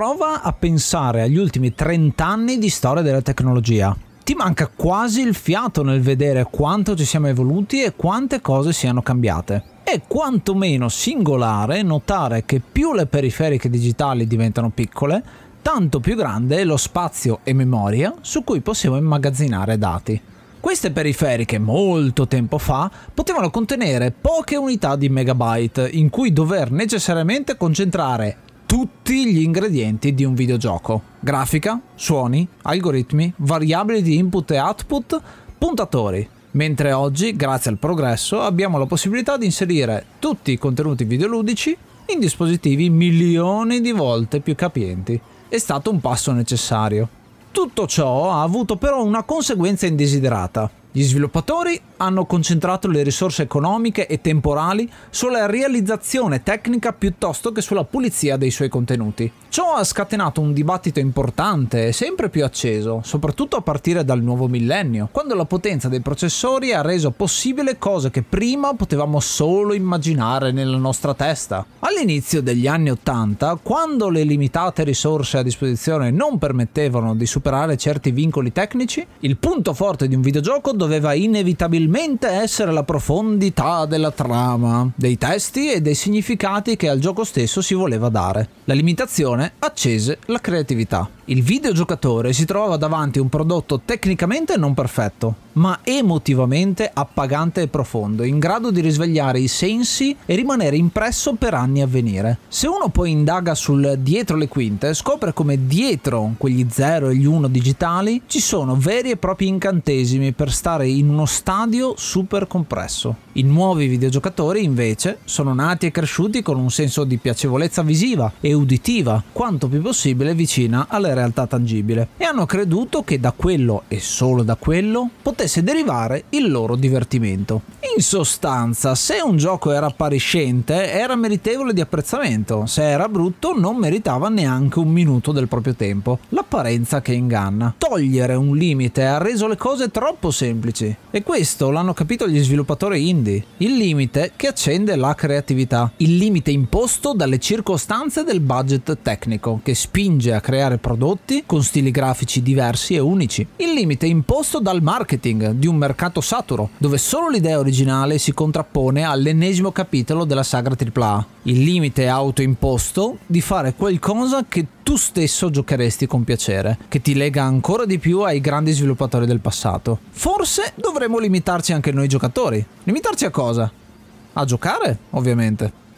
Prova a pensare agli ultimi 30 anni di storia della tecnologia. Ti manca quasi il fiato nel vedere quanto ci siamo evoluti e quante cose siano cambiate. È quantomeno singolare notare che più le periferiche digitali diventano piccole, tanto più grande è lo spazio e memoria su cui possiamo immagazzinare dati. Queste periferiche molto tempo fa potevano contenere poche unità di megabyte in cui dover necessariamente concentrare tutti gli ingredienti di un videogioco. Grafica, suoni, algoritmi, variabili di input e output, puntatori. Mentre oggi, grazie al progresso, abbiamo la possibilità di inserire tutti i contenuti videoludici in dispositivi milioni di volte più capienti. È stato un passo necessario. Tutto ciò ha avuto però una conseguenza indesiderata. Gli sviluppatori hanno concentrato le risorse economiche e temporali sulla realizzazione tecnica piuttosto che sulla pulizia dei suoi contenuti. Ciò ha scatenato un dibattito importante e sempre più acceso, soprattutto a partire dal nuovo millennio, quando la potenza dei processori ha reso possibile cose che prima potevamo solo immaginare nella nostra testa. All'inizio degli anni 80, quando le limitate risorse a disposizione non permettevano di superare certi vincoli tecnici, il punto forte di un videogioco doveva inevitabilmente essere la profondità della trama, dei testi e dei significati che al gioco stesso si voleva dare. La limitazione accese la creatività. Il videogiocatore si trovava davanti a un prodotto tecnicamente non perfetto, ma emotivamente appagante e profondo, in grado di risvegliare i sensi e rimanere impresso per anni a venire. Se uno poi indaga sul dietro le quinte, scopre come dietro quegli 0 e gli 1 digitali ci sono veri e propri incantesimi per stare in uno stadio super compresso. I nuovi videogiocatori invece sono nati e cresciuti con un senso di piacevolezza visiva e uditiva, quanto più possibile vicina alla realtà tangibile, e hanno creduto che da quello e solo da quello potesse derivare il loro divertimento. In sostanza, se un gioco era appariscente, era meritevole di apprezzamento, se era brutto non meritava neanche un minuto del proprio tempo. L'apparenza che inganna. Togliere un limite ha reso le cose troppo semplici, e questo l'hanno capito gli sviluppatori indie il limite che accende la creatività, il limite imposto dalle circostanze del budget tecnico che spinge a creare prodotti con stili grafici diversi e unici, il limite imposto dal marketing di un mercato saturo dove solo l'idea originale si contrappone all'ennesimo capitolo della sagra AAA, il limite autoimposto di fare qualcosa che tu stesso giocheresti con piacere, che ti lega ancora di più ai grandi sviluppatori del passato. Forse dovremmo limitarci anche noi giocatori. Limitarci a cosa? A giocare, ovviamente.